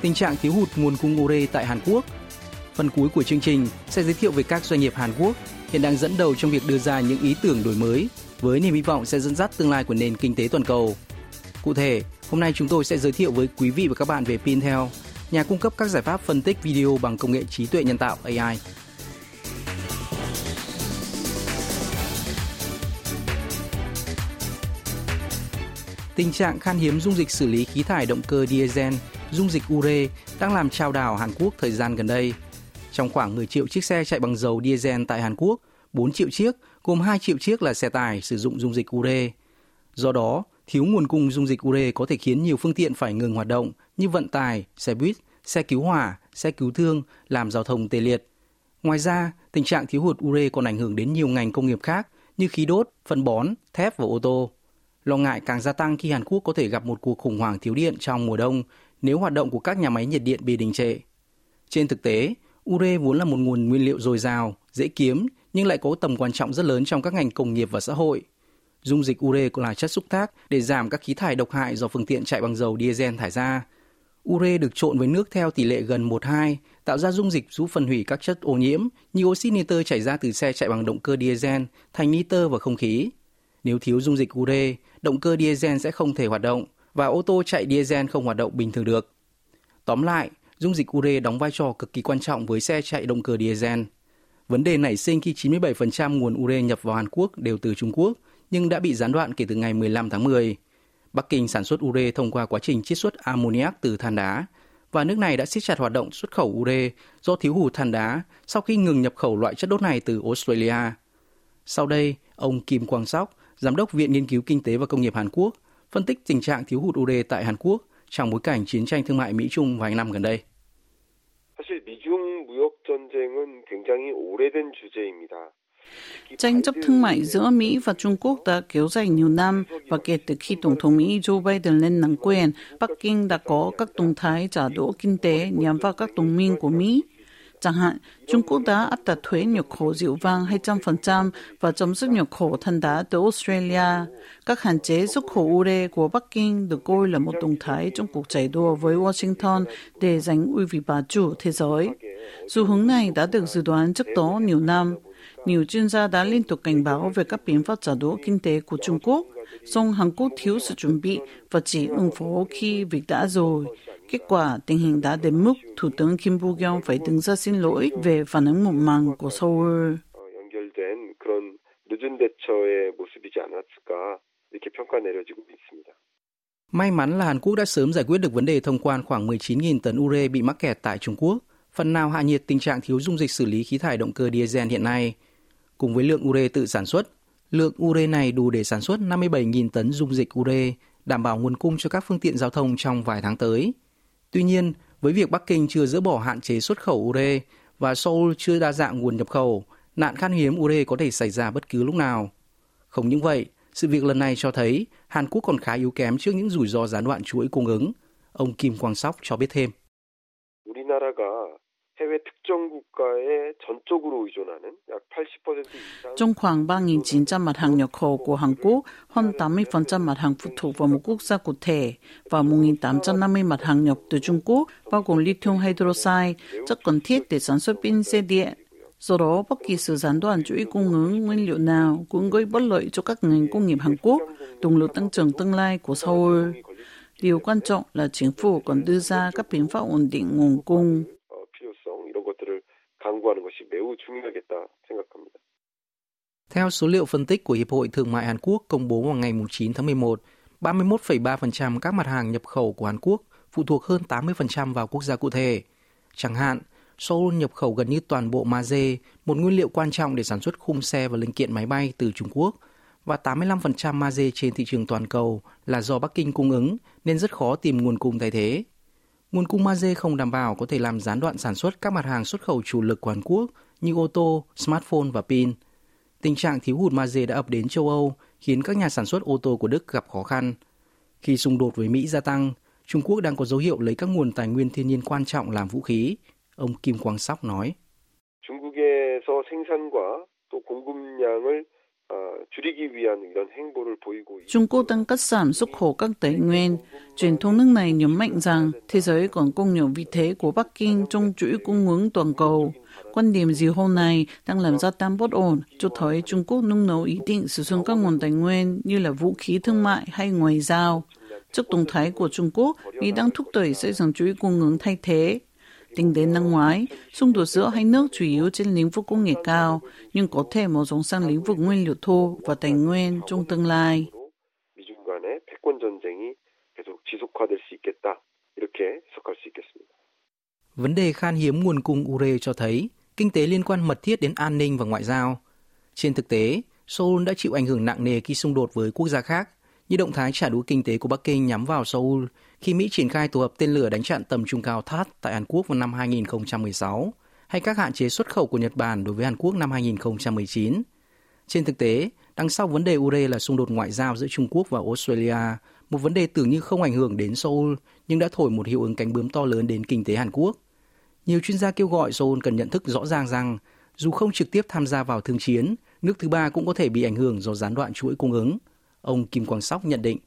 tình trạng thiếu hụt nguồn cung ure tại Hàn Quốc. Phần cuối của chương trình sẽ giới thiệu về các doanh nghiệp Hàn Quốc hiện đang dẫn đầu trong việc đưa ra những ý tưởng đổi mới với niềm hy vọng sẽ dẫn dắt tương lai của nền kinh tế toàn cầu. Cụ thể, hôm nay chúng tôi sẽ giới thiệu với quý vị và các bạn về Pintel, nhà cung cấp các giải pháp phân tích video bằng công nghệ trí tuệ nhân tạo AI. Tình trạng khan hiếm dung dịch xử lý khí thải động cơ diesel, dung dịch ure đang làm trao đảo Hàn Quốc thời gian gần đây. Trong khoảng 10 triệu chiếc xe chạy bằng dầu diesel tại Hàn Quốc, 4 triệu chiếc, gồm 2 triệu chiếc là xe tải sử dụng dung dịch ure. Do đó, thiếu nguồn cung dung dịch ure có thể khiến nhiều phương tiện phải ngừng hoạt động như vận tải, xe buýt, xe cứu hỏa, xe cứu thương, làm giao thông tê liệt. Ngoài ra, tình trạng thiếu hụt ure còn ảnh hưởng đến nhiều ngành công nghiệp khác như khí đốt, phân bón, thép và ô tô. Lo ngại càng gia tăng khi Hàn Quốc có thể gặp một cuộc khủng hoảng thiếu điện trong mùa đông nếu hoạt động của các nhà máy nhiệt điện bị đình trệ. Trên thực tế, ure vốn là một nguồn nguyên liệu dồi dào, dễ kiếm nhưng lại có tầm quan trọng rất lớn trong các ngành công nghiệp và xã hội. Dung dịch ure cũng là chất xúc tác để giảm các khí thải độc hại do phương tiện chạy bằng dầu diesel thải ra. Ure được trộn với nước theo tỷ lệ gần 1-2, tạo ra dung dịch giúp phân hủy các chất ô nhiễm như oxit nitơ chảy ra từ xe chạy bằng động cơ diesel thành nitơ và không khí. Nếu thiếu dung dịch ure, động cơ diesel sẽ không thể hoạt động và ô tô chạy diesel không hoạt động bình thường được. Tóm lại, dung dịch ure đóng vai trò cực kỳ quan trọng với xe chạy động cơ diesel. Vấn đề nảy sinh khi 97% nguồn ure nhập vào Hàn Quốc đều từ Trung Quốc, nhưng đã bị gián đoạn kể từ ngày 15 tháng 10. Bắc Kinh sản xuất ure thông qua quá trình chiết xuất ammoniac từ than đá, và nước này đã siết chặt hoạt động xuất khẩu ure do thiếu hụt than đá sau khi ngừng nhập khẩu loại chất đốt này từ Australia. Sau đây, ông Kim Quang Sóc, Giám đốc Viện Nghiên cứu Kinh tế và Công nghiệp Hàn Quốc, phân tích tình trạng thiếu hụt UD tại Hàn Quốc trong bối cảnh chiến tranh thương mại Mỹ-Trung vài năm gần đây. Tranh chấp thương mại giữa Mỹ và Trung Quốc đã kéo dài nhiều năm và kể từ khi Tổng thống Mỹ Joe Biden lên nắm quyền, Bắc Kinh đã có các động thái trả đũa kinh tế nhằm vào các đồng minh của Mỹ. Chẳng hạn, Trung Quốc đã áp đặt thuế nhập khẩu rượu vang 200% và chấm dứt nhập khẩu than đá từ Australia. Các hạn chế xuất khẩu ure của Bắc Kinh được coi là một động thái trong cuộc chạy đua với Washington để giành uy vị bà chủ thế giới. Xu hướng này đã được dự đoán trước đó nhiều năm. Nhiều chuyên gia đã liên tục cảnh báo về các biện pháp trả đũa kinh tế của Trung Quốc, song Hàn Quốc thiếu sự chuẩn bị và chỉ ứng phó khi việc đã rồi. Kết quả, tình hình đã đến mức Thủ tướng Kim Bo-kyung phải đứng ra xin lỗi về phản ứng muộn màng của Seoul. May mắn là Hàn Quốc đã sớm giải quyết được vấn đề thông quan khoảng 19.000 tấn ure bị mắc kẹt tại Trung Quốc, phần nào hạ nhiệt tình trạng thiếu dung dịch xử lý khí thải động cơ diesel hiện nay. Cùng với lượng ure tự sản xuất, lượng ure này đủ để sản xuất 57.000 tấn dung dịch ure, đảm bảo nguồn cung cho các phương tiện giao thông trong vài tháng tới. Tuy nhiên, với việc Bắc Kinh chưa dỡ bỏ hạn chế xuất khẩu ure và Seoul chưa đa dạng nguồn nhập khẩu, nạn khan hiếm ure có thể xảy ra bất cứ lúc nào. Không những vậy, sự việc lần này cho thấy Hàn Quốc còn khá yếu kém trước những rủi ro gián đoạn chuỗi cung ứng. Ông Kim Quang Sóc cho biết thêm. 우리나라가 해외 특정 국가에 전적으로 의존하는 약 80% 이상 Trong khoảng 3.900 mặt hàng nhập khẩu của Hàn Quốc, hơn 80% mặt hàng phụ thuộc vào một quốc gia cụ thể và 1.850 mặt hàng nhập từ Trung Quốc, bao gồm lithium hydroxide, chất cần thiết để sản xuất pin xe điện. Do đó, bất kỳ sự gián đoạn chuỗi cung ứng nguyên liệu nào cũng gây bất lợi cho các ngành công nghiệp Hàn Quốc, động lực tăng trưởng tương lai của Seoul. Điều quan trọng là chính phủ còn đưa ra các biện pháp ổn định nguồn cung. 강구하는 것이 매우 중요하겠다 생각합니다. Theo số liệu phân tích của Hiệp hội Thương mại Hàn Quốc công bố vào ngày 9 tháng 11, 31,3% các mặt hàng nhập khẩu của Hàn Quốc phụ thuộc hơn 80% vào quốc gia cụ thể. Chẳng hạn, Seoul nhập khẩu gần như toàn bộ magie, một nguyên liệu quan trọng để sản xuất khung xe và linh kiện máy bay từ Trung Quốc, và 85% magie trên thị trường toàn cầu là do Bắc Kinh cung ứng nên rất khó tìm nguồn cung thay thế. Nguồn cung magie không đảm bảo có thể làm gián đoạn sản xuất các mặt hàng xuất khẩu chủ lực của Hàn Quốc như ô tô, smartphone và pin. Tình trạng thiếu hụt magie đã ập đến châu Âu, khiến các nhà sản xuất ô tô của Đức gặp khó khăn. Khi xung đột với Mỹ gia tăng, Trung Quốc đang có dấu hiệu lấy các nguồn tài nguyên thiên nhiên quan trọng làm vũ khí. Ông Kim Quang Sóc nói. 중국에서 생산과 또 공급량을 Trung Quốc đang cắt giảm xuất khẩu các tài nguyên. Truyền thông nước này nhấn mạnh rằng thế giới còn công nhận vị thế của Bắc Kinh trong chuỗi cung ứng toàn cầu. Quan điểm gì hôm nay đang làm gia tăng bất ổn, cho thấy Trung Quốc nung nấu ý định sử dụng các nguồn tài nguyên như là vũ khí thương mại hay ngoại giao. Trước động thái của Trung Quốc, Mỹ đang thúc đẩy xây dựng chuỗi cung ứng thay thế. Tính đến năm ngoái, xung đột giữa hai nước chủ yếu trên lĩnh vực công nghệ cao, nhưng có thể mở rộng sang lĩnh vực nguyên liệu thô và tài nguyên trong tương lai. Vấn đề khan hiếm nguồn cung ure cho thấy kinh tế liên quan mật thiết đến an ninh và ngoại giao. Trên thực tế, Seoul đã chịu ảnh hưởng nặng nề khi xung đột với quốc gia khác, như động thái trả đũa kinh tế của Bắc Kinh nhắm vào Seoul khi Mỹ triển khai tổ hợp tên lửa đánh chặn tầm trung cao THAAD tại Hàn Quốc vào năm 2016, hay các hạn chế xuất khẩu của Nhật Bản đối với Hàn Quốc năm 2019. Trên thực tế, đằng sau vấn đề ure là xung đột ngoại giao giữa Trung Quốc và Australia, một vấn đề tưởng như không ảnh hưởng đến Seoul nhưng đã thổi một hiệu ứng cánh bướm to lớn đến kinh tế Hàn Quốc. Nhiều chuyên gia kêu gọi Seoul cần nhận thức rõ ràng rằng dù không trực tiếp tham gia vào thương chiến, nước thứ ba cũng có thể bị ảnh hưởng do gián đoạn chuỗi cung ứng. Ông Kim Quang Sóc nhận định.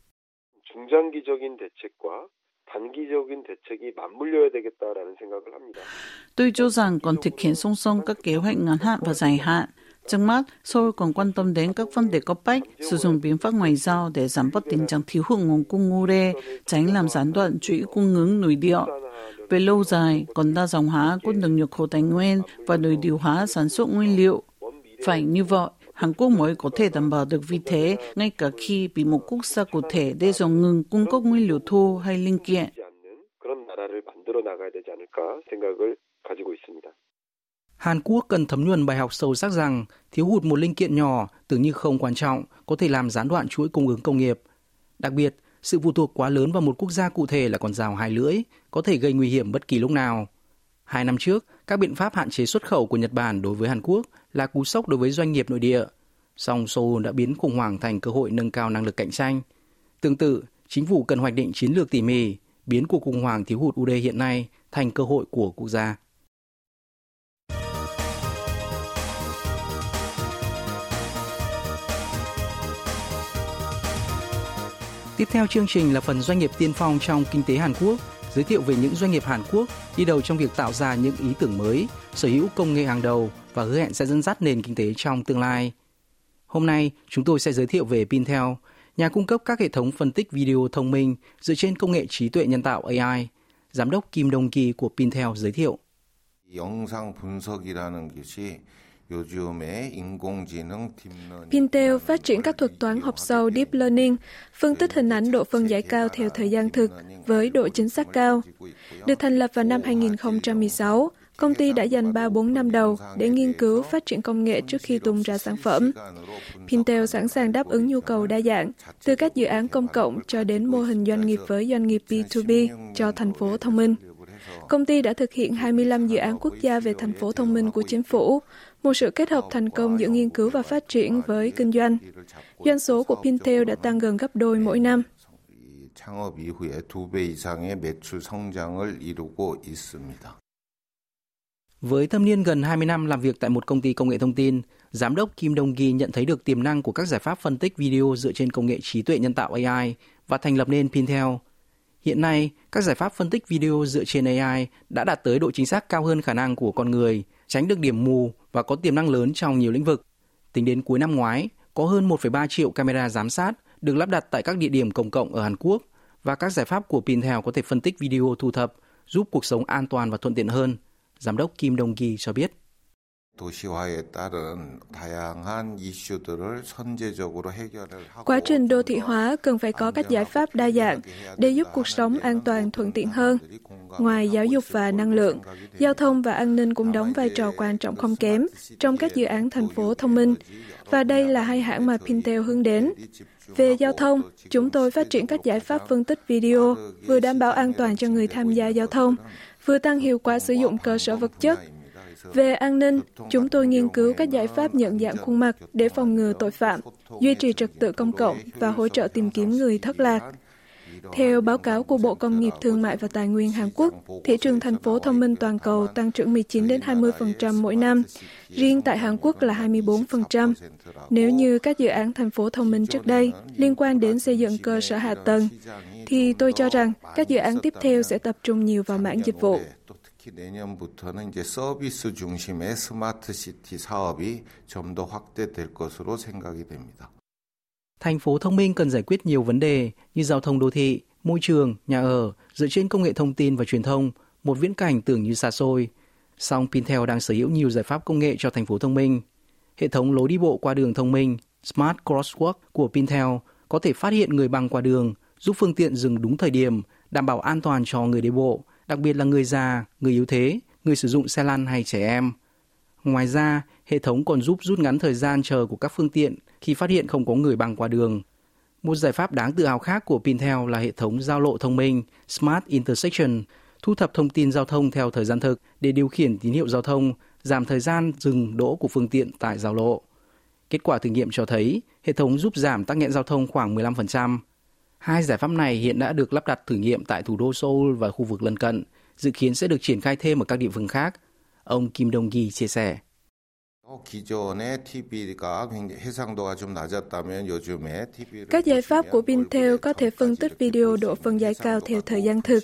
Tôi cho rằng còn thực hiện song song các kế hoạch ngắn hạn và dài hạn. Trước mắt, Seoul còn quan tâm đến các vấn đề cấp bách, sử dụng biện pháp ngoại giao để giảm bớt tình trạng thiếu hụt nguồn cung ngô ure, tránh làm gián đoạn chuỗi cung ứng nội địa. Về lâu dài, còn đa dòng hóa cũng được nhập khẩu tài nguyên và nội điều hóa sản xuất nguyên liệu. Phải như vậy, Hàn Quốc mới có thể đảm bảo được vị thế ngay cả khi bị một quốc gia cụ thể đe dọa ngừng cung cấp nguyên liệu thô hay linh kiện. Hàn Quốc cần thấm nhuần bài học sâu sắc rằng thiếu hụt một linh kiện nhỏ tưởng như không quan trọng có thể làm gián đoạn chuỗi cung ứng công nghiệp. Đặc biệt, sự phụ thuộc quá lớn vào một quốc gia cụ thể là con rào hai lưỡi, có thể gây nguy hiểm bất kỳ lúc nào. Hai năm trước, các biện pháp hạn chế xuất khẩu của Nhật Bản đối với Hàn Quốc là cú sốc đối với doanh nghiệp nội địa. Song Seoul đã biến khủng hoảng thành cơ hội nâng cao năng lực cạnh tranh. Tương tự, chính phủ cần hoạch định chiến lược tỉ mỉ, biến cuộc khủng hoảng thiếu hụt UD hiện nay thành cơ hội của quốc gia. Tiếp theo chương trình là phần doanh nghiệp tiên phong trong kinh tế Hàn Quốc, giới thiệu về những doanh nghiệp Hàn Quốc đi đầu trong việc tạo ra những ý tưởng mới, sở hữu công nghệ hàng đầu và hứa hẹn sẽ dẫn dắt nền kinh tế trong tương lai. Hôm nay, chúng tôi sẽ giới thiệu về Pintel, nhà cung cấp các hệ thống phân tích video thông minh dựa trên công nghệ trí tuệ nhân tạo AI. Giám đốc Kim Dong Ki của Pintel giới thiệu. 영상 분석이라는 것이 Pintel phát triển các thuật toán học sâu Deep Learning, phân tích hình ảnh độ phân giải cao theo thời gian thực với độ chính xác cao. Được thành lập vào năm 2016, công ty đã dành 3-4 năm đầu để nghiên cứu phát triển công nghệ trước khi tung ra sản phẩm. Pintel sẵn sàng đáp ứng nhu cầu đa dạng, từ các dự án công cộng cho đến mô hình doanh nghiệp với doanh nghiệp B2B cho thành phố thông minh. Công ty đã thực hiện 25 dự án quốc gia về thành phố thông minh của chính phủ, một sự kết hợp thành công giữa nghiên cứu và phát triển với kinh doanh. Doanh số của Pintel đã tăng gần gấp đôi mỗi năm. 창업 이후에 두 배 이상의 매출 성장을 이루고 있습니다. Với thâm niên gần 20 năm làm việc tại một công ty công nghệ thông tin, giám đốc Kim Dong Gi nhận thấy được tiềm năng của các giải pháp phân tích video dựa trên công nghệ trí tuệ nhân tạo AI và thành lập nên Pintel. Hiện nay, các giải pháp phân tích video dựa trên AI đã đạt tới độ chính xác cao hơn khả năng của con người, tránh được điểm mù và có tiềm năng lớn trong nhiều lĩnh vực. Tính đến cuối năm ngoái, có hơn 1,3 triệu camera giám sát được lắp đặt tại các địa điểm công cộng ở Hàn Quốc và các giải pháp của Pintel có thể phân tích video thu thập, giúp cuộc sống an toàn và thuận tiện hơn. Giám đốc Kim Dong Gi cho biết. Quá trình đô thị hóa cần phải có các giải pháp đa dạng để giúp cuộc sống an toàn thuận tiện hơn. Ngoài giáo dục và năng lượng, giao thông và an ninh cũng đóng vai trò quan trọng không kém trong các dự án thành phố thông minh, và đây là hai hãng mà Pintel hướng đến. Về giao thông, chúng tôi phát triển các giải pháp phân tích video, vừa đảm bảo an toàn cho người tham gia giao thông, vừa tăng hiệu quả sử dụng cơ sở vật chất. Về an ninh, chúng tôi nghiên cứu các giải pháp nhận dạng khuôn mặt để phòng ngừa tội phạm, duy trì trật tự công cộng và hỗ trợ tìm kiếm người thất lạc. Theo báo cáo của Bộ Công nghiệp Thương mại và Tài nguyên Hàn Quốc, thị trường thành phố thông minh toàn cầu tăng trưởng 19 đến 20% mỗi năm, riêng tại Hàn Quốc là 24%. Nếu như các dự án thành phố thông minh trước đây liên quan đến xây dựng cơ sở hạ tầng, thì tôi cho rằng các dự án tiếp theo sẽ tập trung nhiều vào mảng dịch vụ. 내년부터는 이제 서비스 중심의 스마트 시티 사업이 좀 더 확대될 것으로 생각이 됩니다. Thành phố thông minh cần giải quyết nhiều vấn đề như giao thông đô thị, môi trường, nhà ở dựa trên công nghệ thông tin và truyền thông, một viễn cảnh tưởng như xa xôi. Song Pintel đang sở hữu nhiều giải pháp công nghệ cho thành phố thông minh. Hệ thống lối đi bộ qua đường thông minh Smart Crosswalk của Pintel có thể phát hiện người băng qua đường, giúp phương tiện dừng đúng thời điểm, đảm bảo an toàn cho người đi bộ, đặc biệt là người già, người yếu thế, người sử dụng xe lăn hay trẻ em. Ngoài ra, hệ thống còn giúp rút ngắn thời gian chờ của các phương tiện khi phát hiện không có người băng qua đường. Một giải pháp đáng tự hào khác của Pintel là hệ thống giao lộ thông minh Smart Intersection, thu thập thông tin giao thông theo thời gian thực để điều khiển tín hiệu giao thông, giảm thời gian dừng đỗ của phương tiện tại giao lộ. Kết quả thử nghiệm cho thấy hệ thống giúp giảm tắc nghẽn giao thông khoảng 15%. Hai giải pháp này hiện đã được lắp đặt thử nghiệm tại thủ đô Seoul và khu vực lân cận, dự kiến sẽ được triển khai thêm ở các địa phương khác. Ông Kim Dong-gi chia sẻ. Các giải pháp của Pintel có thể phân tích video độ phân giải cao theo thời gian thực.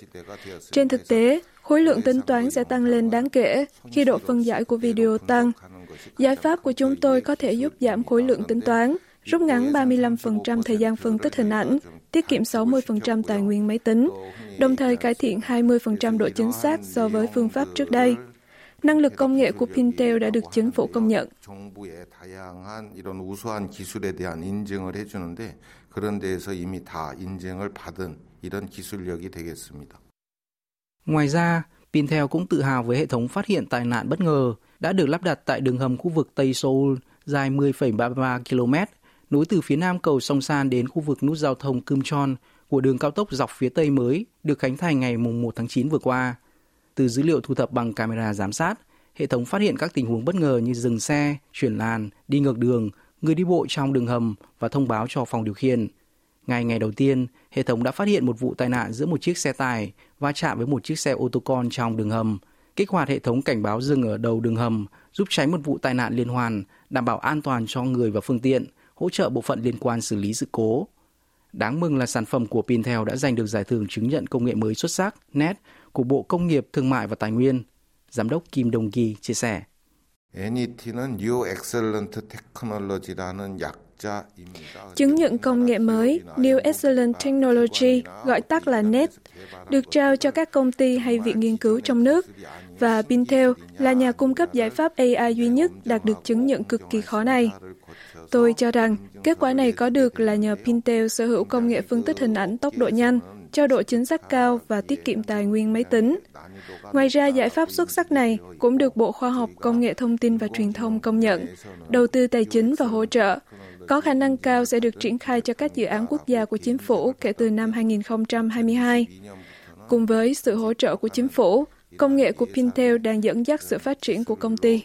Trên thực tế, khối lượng tính toán sẽ tăng lên đáng kể khi độ phân giải của video tăng. Giải pháp của chúng tôi có thể giúp giảm khối lượng tính toán, rút ngắn 35% thời gian phân tích hình ảnh, tiết kiệm 60% tài nguyên máy tính, đồng thời cải thiện 20% độ chính xác so với phương pháp trước đây. Năng lực công nghệ của Pintel đã được chính phủ công nhận. Ngoài ra, Pintel cũng tự hào với hệ thống phát hiện tai nạn bất ngờ đã được lắp đặt tại đường hầm khu vực Tây Seoul dài 10,33 km, nối từ phía nam cầu sông San đến khu vực nút giao thông Kumchon của đường cao tốc dọc phía Tây mới được khánh thành ngày 1 tháng 9 vừa qua. Từ dữ liệu thu thập bằng camera giám sát, hệ thống phát hiện các tình huống bất ngờ như dừng xe, chuyển làn, đi ngược đường, người đi bộ trong đường hầm và thông báo cho phòng điều khiển. Ngày ngày đầu tiên, hệ thống đã phát hiện một vụ tai nạn giữa một chiếc xe tải va chạm với một chiếc xe ô tô con trong đường hầm. Kích hoạt hệ thống cảnh báo dừng ở đầu đường hầm, giúp tránh một vụ tai nạn liên hoàn, đảm bảo an toàn cho người và phương tiện, hỗ trợ bộ phận liên quan xử lý sự cố. Đáng mừng là sản phẩm của Pintel đã giành được giải thưởng chứng nhận công nghệ mới xuất sắc NET của Bộ Công nghiệp Thương mại và Tài nguyên. Giám đốc Kim Dong Gi chia sẻ. NET는 New Excellent Technology라는 Chứng nhận công nghệ mới New Excellent Technology, gọi tắt là NET, được trao cho các công ty hay viện nghiên cứu trong nước, và Pintel là nhà cung cấp giải pháp AI duy nhất đạt được chứng nhận cực kỳ khó này. Tôi cho rằng kết quả này có được là nhờ Pintel sở hữu công nghệ phân tích hình ảnh tốc độ nhanh, cho độ chính xác cao và tiết kiệm tài nguyên máy tính. Ngoài ra, giải pháp xuất sắc này cũng được Bộ Khoa học, Công nghệ Thông tin và Truyền thông công nhận, đầu tư tài chính và hỗ trợ, có khả năng cao sẽ được triển khai cho các dự án quốc gia của chính phủ kể từ năm 2022. Cùng với sự hỗ trợ của chính phủ, công nghệ của Pintel đang dẫn dắt sự phát triển của công ty.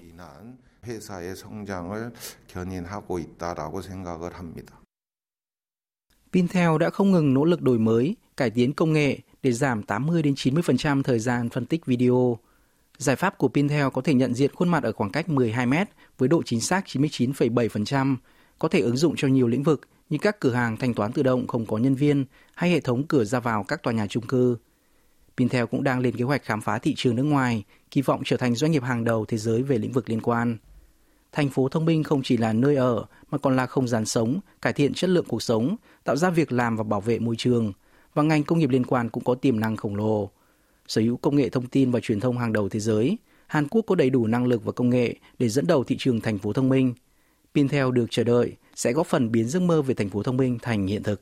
회사의 성장을 견인하고 있다라고 생각을 합니다. Pintel đã không ngừng nỗ lực đổi mới, cải tiến công nghệ để giảm 80 đến 90% thời gian phân tích video. Giải pháp của Pintel có thể nhận diện khuôn mặt ở khoảng cách 12 mét với độ chính xác 99,7%, có thể ứng dụng cho nhiều lĩnh vực như các cửa hàng thanh toán tự động không có nhân viên hay hệ thống cửa ra vào các tòa nhà chung cư. Pintel cũng đang lên kế hoạch khám phá thị trường nước ngoài, kỳ vọng trở thành doanh nghiệp hàng đầu thế giới về lĩnh vực liên quan. Thành phố thông minh không chỉ là nơi ở mà còn là không gian sống, cải thiện chất lượng cuộc sống, tạo ra việc làm và bảo vệ môi trường. Và ngành công nghiệp liên quan cũng có tiềm năng khổng lồ. Sở hữu công nghệ thông tin và truyền thông hàng đầu thế giới, Hàn Quốc có đầy đủ năng lực và công nghệ để dẫn đầu thị trường thành phố thông minh. Pintel được chờ đợi sẽ góp phần biến giấc mơ về thành phố thông minh thành hiện thực.